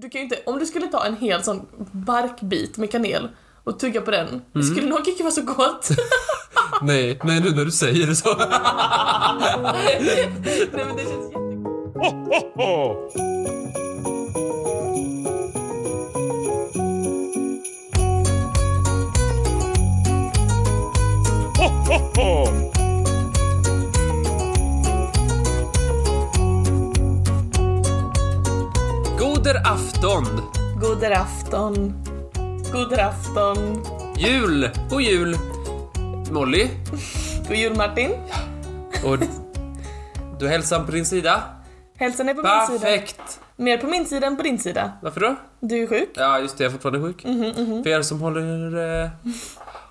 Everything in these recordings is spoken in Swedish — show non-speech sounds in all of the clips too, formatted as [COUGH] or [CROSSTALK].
du kan ju inte, om du skulle ta en hel sån barkbit med kanel och tugga på den, det skulle nog inte vara så gott. [LAUGHS] Nej, nej nu när du säger det så. [LAUGHS] Nej men det känns jättegott. Goder afton! God afton. God afton. Jul! God jul! Molly, God jul Martin. och du hälsar på din sida? Hälsan är på min sida. Perfekt! Mer på min sida än på din sida. Varför då? Du är sjuk. Ja, just det, jag är fortfarande sjuk. Mhm, För er som håller... Eh,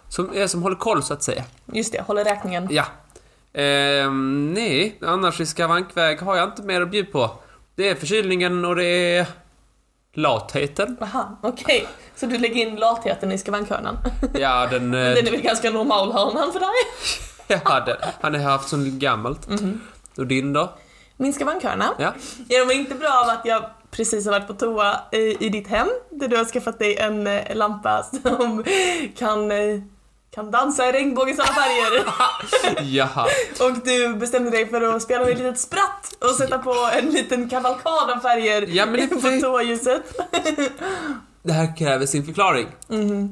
som, er som håller koll, så att säga. Just det, håller räkningen. Ja. Ehm, nej, annars i skavankväg har jag inte mer att bjuda på. Det är förkylningen och det är latheten. Aha, okej. Så du lägger in latheten i skavankhörnan? Ja, den... [LAUGHS] eh, Den är väl ganska normal hörnan för dig? [LAUGHS] ja, den, han har haft sån gammalt. Och din då? Min skavankhörna? Ja. Jag mår inte bra av att jag precis har varit på toa i, i ditt hem, där du har skaffat dig en eh, lampa [LAUGHS] som kan, eh, kan dansa i regnbågens alla färger. [LAUGHS] Jaha. Och du bestämde dig för att spela med ett litet spratt och sätta på en liten kavalkad av färger Ja, men det- på toaljuset. Det här kräver sin förklaring.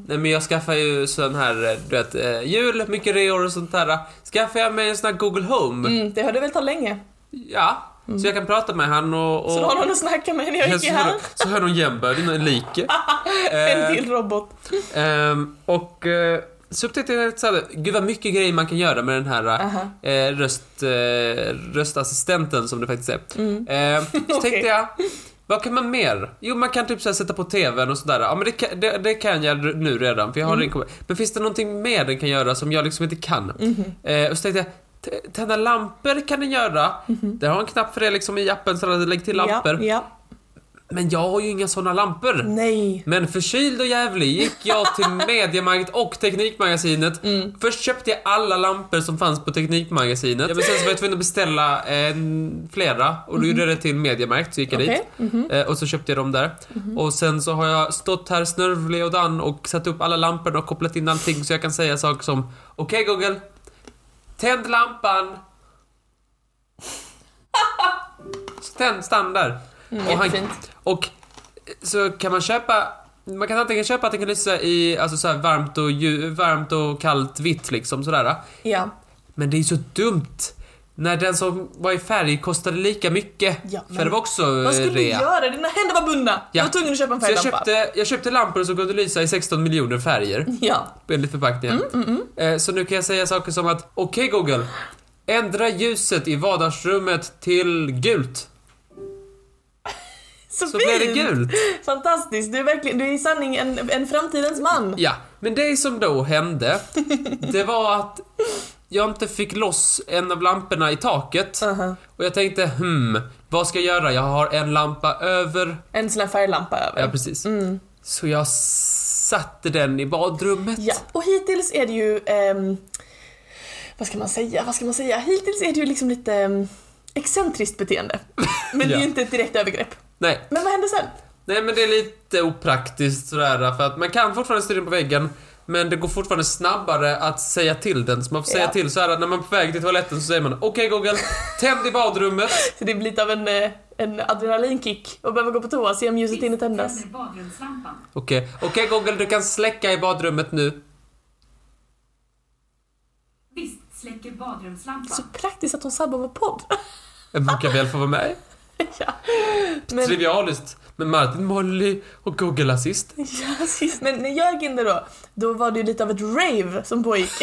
Nej men jag skaffar ju sån här, eh, du vet, eh, jul, mycket reor och sånt där. Skaffar jag mig en sån här Google Home. Mm, det har du väl ta länge? Ja. Så jag kan prata med han och... och Så du har någon att snacka med när jag gick så, här? så jag någon jämbördig, någon like. [LAUGHS] En Eh, till robot. Ehm, och eh, så att så här, gud vad mycket grejer man kan göra med den här Aha. eh, röst, eh, röstassistenten som det faktiskt är. Mm. Ehm, så [LAUGHS] Okej. tänkte jag, vad kan man mer? Jo, man kan typ så här, sätta på TVn och sådär. Ja, men det kan, det, det kan jag nu redan, för jag Mm. har mm. Men finns det någonting mer den kan göra som jag liksom inte kan? Mhm. Eh, och så tänkte jag, tända lampor kan den göra. Där har en knapp för det liksom i appen, så att lägg till lampor. Ja, ja. Men jag har ju inga såna lampor. Nej. Men förkyld och jävlig gick jag till [LAUGHS] Mediamarkt och Teknikmagasinet. Mm. Först köpte jag alla lampor som fanns på Teknikmagasinet. Ja, men sen så var jag tvungen att beställa eh, flera och då gjorde jag det till Mediamarkt, så gick jag Mhm. Mhm. dit. Eh, och så köpte jag dem där. Och sen så har jag stått här snörvlig och dan och satt upp alla lamporna och kopplat in allting så jag kan säga saker som Okej Google, tänd lampan. [LAUGHS] Tänd, stann där. Mm, och, han, och så kan man köpa man kan antingen köpa att det kan lysa i alltså så varmt, och varmt och kallt vitt liksom sådär. Ja. Men det är så dumt. När den som var i färg kostade lika mycket. Ja, men för det var också Vad skulle eh, du rea. göra? Dina händer var bundna. Du Ja. var tvungen att köpa en Så jag färglampa. köpte, jag köpte lampor som kunde lysa i 16 miljoner färger. Ja. Enligt förpackningen. Mm, Eh, Så nu kan jag säga saker som att Okej Google. Ändra ljuset i vardagsrummet till gult. Så, Så blir det gult. Fantastiskt. Du är verkligen, du är i sanning en, en framtidens man. Ja, men det som då hände, det var att jag inte fick loss en av lamporna i taket. Uh-huh. Och jag tänkte, hmm, vad ska jag göra? Jag har en lampa över. En sån här färglampa över. Ja, precis. Mm. Så jag satte den i badrummet. Ja, och hittills är det ju... ehm, vad ska man säga? Vad ska man säga? Hittills är det ju liksom lite um, excentriskt beteende. Men det är Ja. ju inte ett direkt övergrepp. Nej, Men vad hände sen? nej men det är lite opraktiskt sådär för att man kan fortfarande styra den på väggen men det går fortfarande snabbare att säga till den. Så man får säga Ja. till så här när man är på väg till toaletten så säger man Okej Google, tänd i badrummet. Så [LAUGHS] det blir lite av en, eh, en adrenalinkick och behöva gå på toa och se om ljuset hinner tändas. Tänder badrumslampan. Okej, okej Google, du kan släcka i badrummet nu. Visst släcker badrumslampan. Så praktiskt att hon sabbar vår podd. Jag brukar väl få vara med. [LAUGHS] ja. Men, Trivialiskt. Med Martin, Molly och Google Assist. [LAUGHS] ja, sist, men när jag gick in där då, då var det ju lite av ett rave som pågick. [LAUGHS]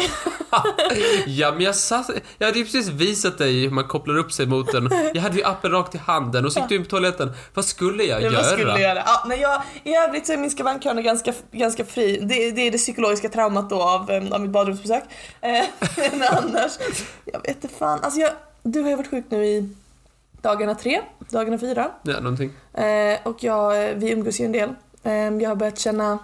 Ja, men jag satt... Jag hade ju precis visat dig hur man kopplar upp sig mot den. Jag hade ju appen rakt i handen och så gick du in på toaletten. Vad skulle jag Men göra? Vad skulle jag göra? Ja, men jag, I övrigt så är min skavankhörna ganska, ganska fri. Det, det är det psykologiska traumat då av, av mitt badrumsbesök. Eh, men annars, jag vet inte fan. Alltså jag, du har ju varit sjuk nu i dagarna tre, dagarna fyra. Ja, någonting. Eh, och jag, vi umgås ju en del. Eh, jag har börjat känna,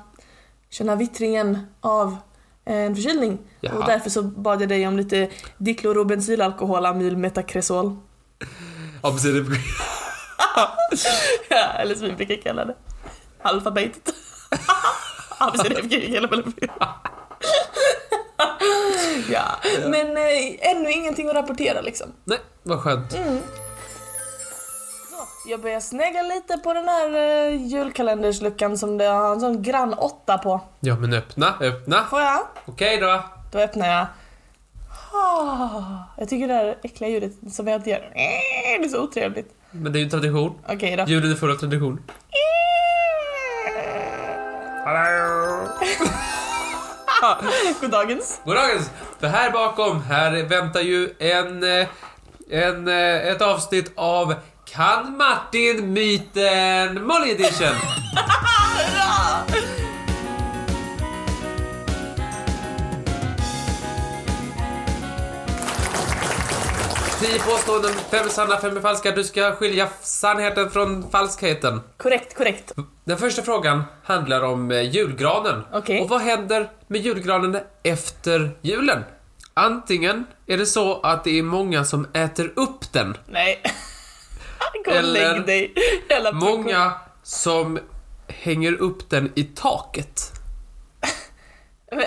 känna vittringen av eh, en förkylning. Jaha. Och därför så bad jag dig om lite diklorobensylalkohol, amylmetakresol. Ja, precis. [LAUGHS] ja, eller som vi brukar kalla det. alfabetet. [LAUGHS] [LAUGHS] Ja, men eh, ännu ingenting att rapportera liksom. Nej, vad skönt. Så, jag börjar snegla lite på den här eh, julkalendersluckan som det har en sån grann åtta på. Ja, men öppna, öppna. Får jag? Okej då. Då öppnar jag. Ah, jag tycker det här äckliga ljudet som jag alltid gör. Det är så otrevligt. Men det är ju tradition. Okej då. Julen är full av tradition. Hallå! [LAUGHS] Goddagens. Goddagens! För här bakom, här väntar ju en, eh, en, eh, ett avsnitt av Kan Martin myten Molly edition? Tio påståenden, fem sanna, fem är falska. Du ska skilja sannheten från falskheten. Korrekt, korrekt. Den första frågan handlar om eh, julgranen. Okej. Och vad händer med julgranen efter julen? Antingen är det så att det är många som äter upp den. Nej. [LAUGHS] Gå och Eller lägg dig. Jävla pucko. Många som hänger upp den i taket. [LAUGHS]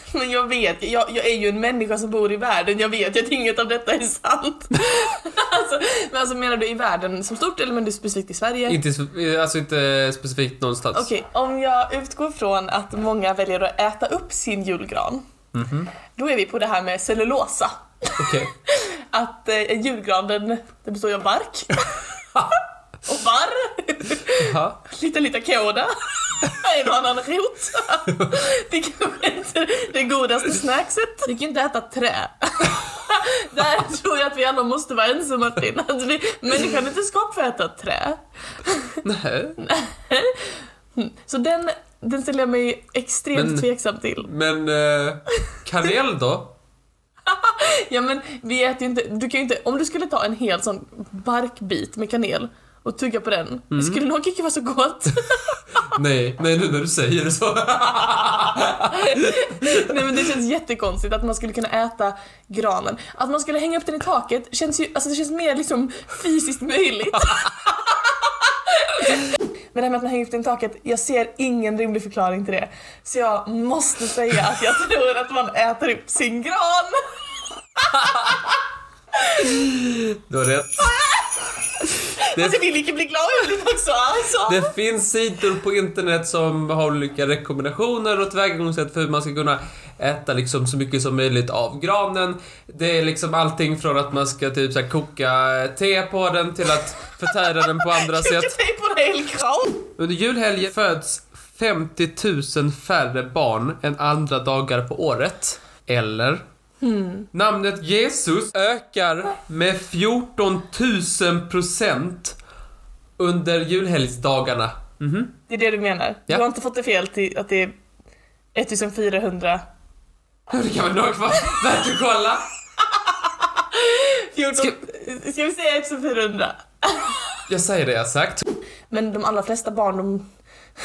[LAUGHS] Men, jag vet, jag, jag är ju en människa som bor i världen, jag vet ju att inget av detta är sant. alltså, men alltså menar du i världen som stort eller menar du specifikt i Sverige? Inte, sp- alltså inte specifikt någonstans. Okej, om jag utgår från att många väljer att äta upp sin julgran, då är vi på det här med cellulosa. Okej. Att eh, julgranen, den består ju av bark. [LAUGHS] och barr. Lite lite kåda. En och annan rot. Det kanske inte är det godaste snackset. Du kan ju inte äta trä. [LAUGHS] Där tror jag att vi alla måste vara ense Martin. Att vi, människan är inte skapt för att äta trä. Nej. Så den, den ställer jag mig extremt Men- tveksam till. Men eh, kanel då? [LAUGHS] Ja men vi äter ju inte, du kan ju inte, om du skulle ta en hel sån barkbit med kanel och tugga på den, det skulle nog inte vara så gott. [LAUGHS] Nej, nej nu när du säger det så. [LAUGHS] Nej men det känns jättekonstigt att man skulle kunna äta granen. Att man skulle hänga upp den i taket känns ju, alltså det känns mer liksom fysiskt möjligt. Men det här med att man hänger upp den i taket, jag ser ingen rimlig förklaring till det. Så jag måste säga att jag tror att man äter upp sin gran. Du har rätt. Alltså jag vill inte bli glad, blir också alltså. Det finns sidor på internet som har olika rekommendationer och tillvägagångssätt för hur man ska kunna äta liksom så mycket som möjligt av granen. Det är liksom allting från att man ska typ så koka te på den till att förtära den på andra sätt. kan på en hel gran. Under julhelgen föds 50 000 färre barn än andra dagar på året. Eller? Namnet Jesus ökar med 14 000 procent under julhelgsdagarna. Mhm. Det är det du menar? Ja. Du har inte fått det fel till att det är 1400... Det kan väl nog vara värt att kolla? 14... Ska, ska vi säga 1400? Jag säger det jag sagt. Men de allra flesta barn, de,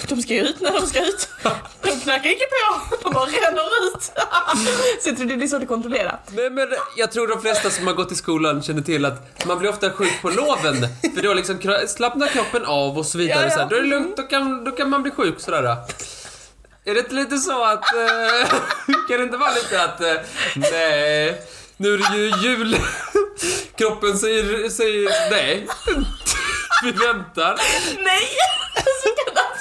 de ska ju ut när de ska ut. De knackar inte på, de bara ränner ut. [LAUGHS] Så jag tror det är svårt att kontrollera. Nej men jag tror de flesta som har gått i skolan känner till att man blir ofta sjuk på loven. För då liksom slappnar kroppen av och så vidare. Ja, ja. Så här, då är det lugnt, då kan, då kan man bli sjuk sådär. Är det inte lite så att... Eh, [LAUGHS] kan det inte vara lite att... Eh, nej, nu är det ju jul. Kroppen säger, säger nej. Vi väntar. Nej!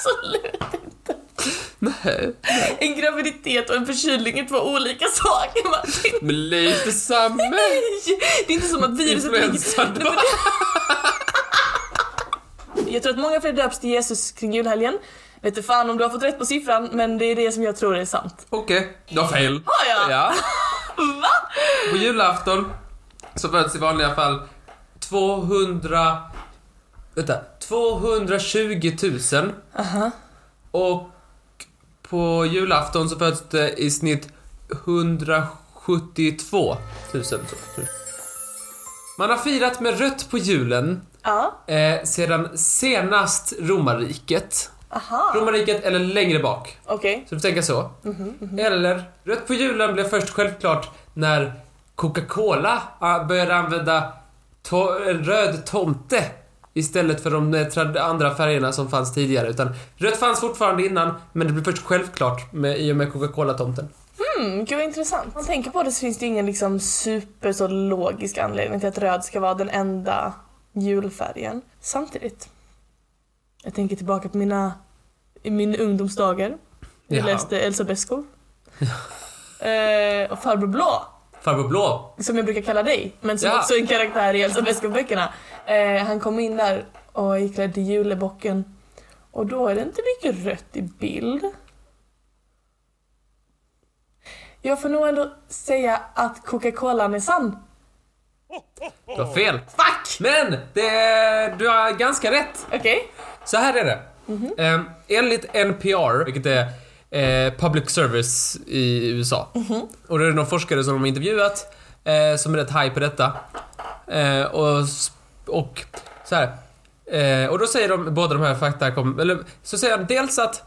Absolut inte. Nej, En graviditet och en förkylning är två olika saker Martin. men lite samma. Nej! Det är inte som att viruset Nej, det- Jag tror att många fler döps till Jesus kring julhelgen. Vet du fan om du har fått rätt på siffran, men det är det som jag tror är sant. Okej, du har fel. Har jag? Ja. [LAUGHS] Va? På julafton så föds i vanliga fall 200... Vänta. 220 000. Aha. Och på julafton så föds det i snitt 172 000. så. Man har firat med rött på julen Ja. eh, sedan senast romarriket. Aha. Romarriket eller längre bak. Okej. Så du tänker så. Eller, rött på julen blev först självklart när Coca-Cola ah, började använda to- röd tomte Istället för de eh, andra färgerna som fanns tidigare. Utan rött fanns fortfarande innan, men det blev först självklart med, i och med Coca-Cola-tomten. Mm, gud vad intressant. Om man tänker på det så finns det ingen liksom super så logisk anledning till att röd ska vara den enda julfärgen. Samtidigt, jag tänker tillbaka på mina, i mina ungdomsdagar. Jag läste Elsa Beskow. [LAUGHS] eh, och Farbror Blå, Farbror Blå. som jag brukar kalla dig, men som Ja. också är en karaktär i Elsa Beskow-böckerna. Eh, han kom in där och är iklädd till julebocken. Och då är det inte mycket rött i bild. Jag får nog ändå säga att Coca-Cola är sann. Du har fel. Fuck! Men det, du har ganska rätt. Okej. Så här är det. Eh, enligt NPR, vilket är eh, public service i USA. Och det är någon forskare som de har intervjuat eh, som är rätt high på detta. Eh, och, och så här. Eh, och då säger de, båda de här fakta kom, eller så säger han dels att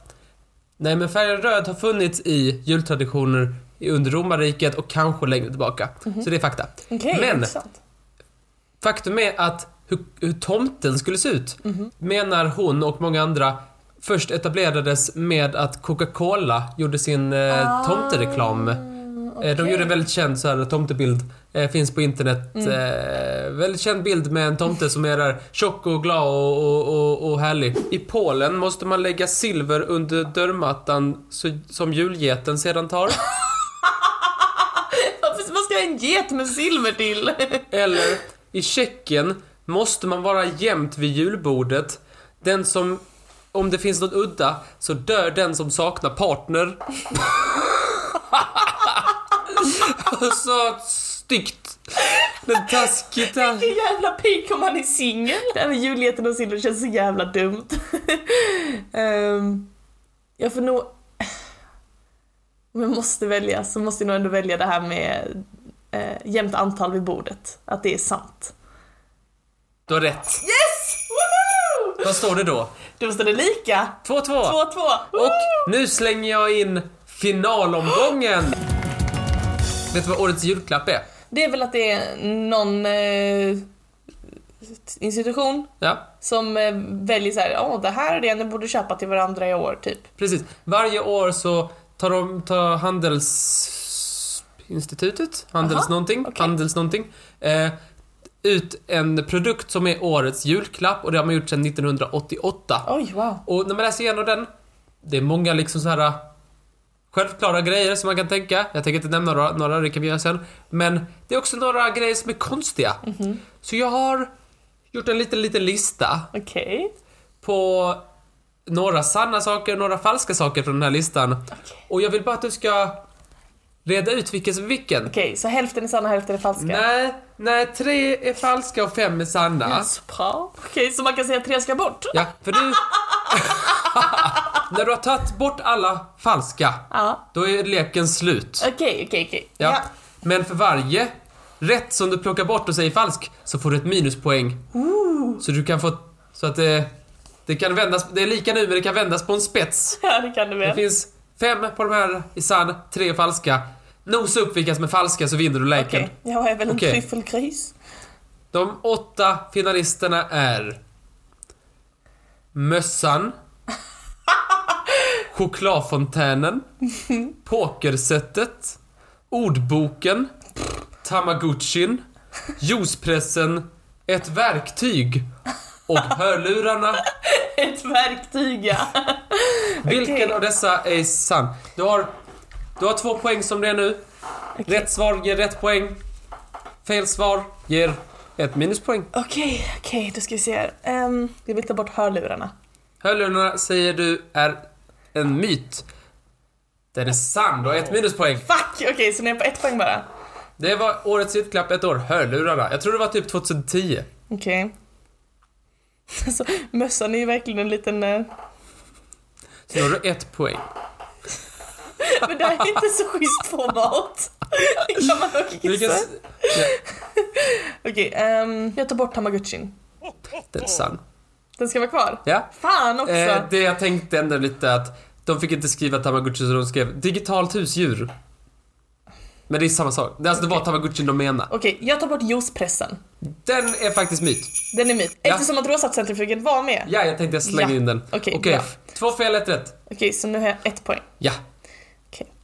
Nej men färgen röd har funnits i jultraditioner under romarriket och kanske längre tillbaka. Så det är fakta. Okej, Men- intressant. Faktum är att hur, hur tomten skulle se ut menar hon och många andra först etablerades med att Coca-Cola gjorde sin eh, tomtereklam. Eh, De gjorde en väldigt känd så här, tomtebild. Eh, finns på internet. Eh, väldigt känd bild med en tomte som är där tjock och glad och, och, och, och härlig. I Polen måste man lägga silver under dörrmattan som julgeten sedan tar. [LAUGHS] Man ska en get med silver till? [LAUGHS] Eller i Tjeckien måste man vara jämt vid julbordet. Den som, om det finns något udda, så dör den som saknar partner. [LAUGHS] så styggt. Den taskigt. Vilken jävla pik om man är singel. Det här med julgeten och silver känns så jävla dumt. [LAUGHS] Ehm, jag får nog... Om jag måste välja så måste jag nog ändå välja det här med uh, jämnt antal vid bordet. Att det är sant. Du har rätt. Yes! Vad står det då? Då står det lika. 2-2. 2-2. Och nu slänger jag in finalomgången. Vet du vad årets julklapp är? Det är väl att det är någon eh, institution Ja, som eh, väljer så här, ja det här är det ni borde köpa till varandra i år, typ. Precis. Varje år så tar de tar Handelsinstitutet, Handels Aha, någonting, okej. Handels någonting, eh, ut en produkt som är årets julklapp och det har man gjort sedan 1988. Oj, wow. Och när man läser igenom den, det är många liksom så här äh, självklara grejer som man kan tänka. Jag tänker inte nämna några, några det kan vi göra sen. Men det är också några grejer som är konstiga. Så jag har gjort en liten, liten lista Okej. på några sanna saker och några falska saker från den här listan. Och jag vill bara att du ska reda ut vilken som vilken. Okej, så hälften är sanna, hälften är falska? Nej, nej, tre är falska och fem är sanna. Så bra. Okej, så man kan säga att tre ska bort? Ja, för du... [LAUGHS] När du har tagit bort alla falska, Ja. då är leken slut. Okej, okej, okej. Ja. Men för varje rätt som du plockar bort och säger falsk så får du ett minuspoäng. Så du kan få... Så att det... Det kan vändas... Det är lika nu men det kan vändas på en spets. Ja, det kan du Det väl. finns fem på de här i sann, tre är falska. Nosa upp vilka som är falska så vinner du leken. Okej, jag är väl en Okej. tryffelkris. De åtta finalisterna är Mössan [LAUGHS] Chokladfontänen Pokersättet Ordboken Tamagotchin Juicepressen Ett verktyg och [LAUGHS] hörlurarna. Ett verktyg, ja. Vilken Okej. av dessa är sann? Du har, du har två poäng som det är nu. Rätt svar ger rätt poäng. Fel svar ger ett minuspoäng. Okej, okej, då ska vi se här. Um, jag vill ta bort hörlurarna. Hörlurarna säger du är en myt. Den är sann, du har ett minuspoäng. Fuck! Okej, så nu är på ett poäng bara. Det var årets julklapp ett år, hörlurarna. Jag tror det var typ 2010. Okej. [LAUGHS] Alltså, mössan är ju verkligen en liten... eh, Så då har du ett poäng. [LAUGHS] Men det här är inte så schysst format. Det [LAUGHS] kan man Okej, ehm, jag tar bort tamagotchin. den är sann. Den ska vara kvar. Ja. Fan också! Eh, det jag tänkte ändå lite att de fick inte skriva Tamagotchi så de skrev digitalt husdjur. Men det är samma sak. Det, alltså, det var Tamagotchi de menade. Okej, jag tar bort juicepressen. Den är faktiskt myt. Den är myt. Ja. Eftersom att råsatscentrifugen var med. Ja, jag tänkte jag slänger Ja. in den. Okej, Okej, bra. två fel, ett rätt. Okej, så nu har jag ett poäng. Ja.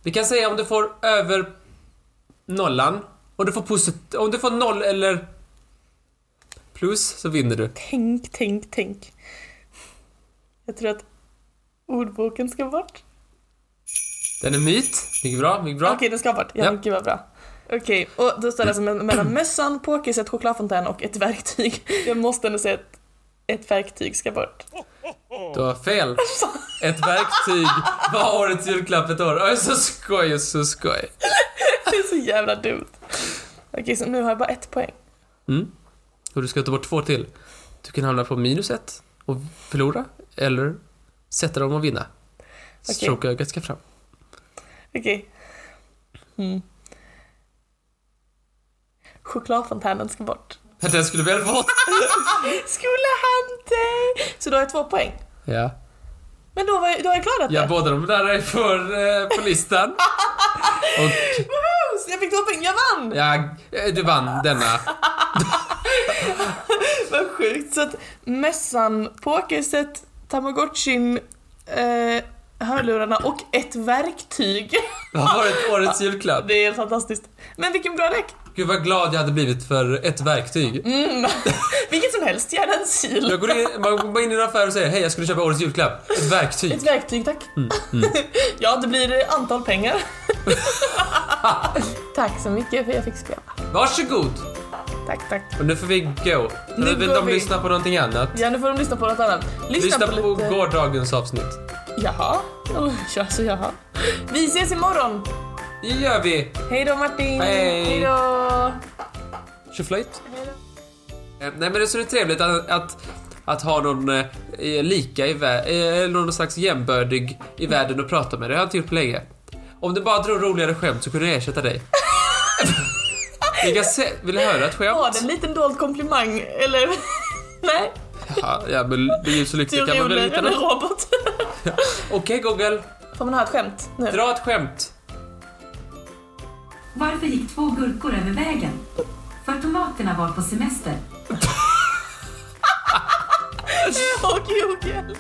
Vi kan säga om du får över nollan. Om du får posit- om du får noll eller plus så vinner du. Tänk, tänk, tänk. Jag tror att ordboken ska bort. Den är myt. Mycket bra, mycket bra. Okej, den ska bort. Ja, Ja. vad bra. Okej, och då står det alltså me- mellan [CLEARS THROAT] mössan, pokerset, chokladfontän och ett verktyg. Jag måste ändå säga att ett verktyg ska bort. Du har fel. Ett verktyg var årets julklapp ett år. Oj, så skoj, så skoj. Det är så jävla dumt. Okej, så nu har jag bara ett poäng. Mm. Och du ska ta bort två till. Du kan hamna på minus ett och förlora, eller sätta dem och vinna. Okej. Strokeögat ska fram. Okej. Mm. Chokladfontänen ska bort. Den skulle väl fått? [LAUGHS] Skulle han dig? Så då har jag två poäng. Ja. Men då, var jag, då har jag klarat det. Ja, båda de där är för, eh, på listan. [LAUGHS] Och Woho! Jag fick två poäng, jag vann! ja, eh, du vann denna. [LAUGHS] Vad sjukt. Så att mössan, pokerset, tamagotchin, eh, hörlurarna och ett verktyg. Vad har varit årets julklapp? [LAUGHS] Det är helt fantastiskt. Men vilken bra lek! Gud vad glad jag hade blivit för ett verktyg. Mm. [LAUGHS] Vilket som helst, gärna en sil. Jag går in, man går in i en affär och säger hej jag skulle köpa årets julklapp. Ett verktyg. Ett verktyg, tack. [LAUGHS] ja, det blir antal pengar. [LAUGHS] tack så mycket för att jag fick spela. Varsågod! Tack, tack. Och nu får vi gå. Nu vill de vi. lyssna på någonting annat. Ja, nu får de lyssna på något annat. Lyssna, Lyssna på, på lite... gårdagens avsnitt. Jaha. Oh, ja, så jaha. Vi ses imorgon. Det gör vi! Hej då Martin. Hej. Hej då. Tjoflöjt. Eh, Nej men det är så det är trevligt att, att, att ha någon eh, lika i världen, eller någon slags jämbördig i världen att prata med. Det har jag inte gjort på länge. Om du bara drog roligare skämt så kunde jag ersätta dig. [LAUGHS] Vi kan se, vill du höra ett Var skämt? det en liten dold komplimang, eller? [LAUGHS] Nej, Ja, ja men ljus och lykta kan man väl hitta något. robot. [LAUGHS] Okej Google, Får man ha ett skämt nu? dra ett skämt. Varför gick två gurkor över vägen? För tomaterna var på semester. [LAUGHS] Åh, Google.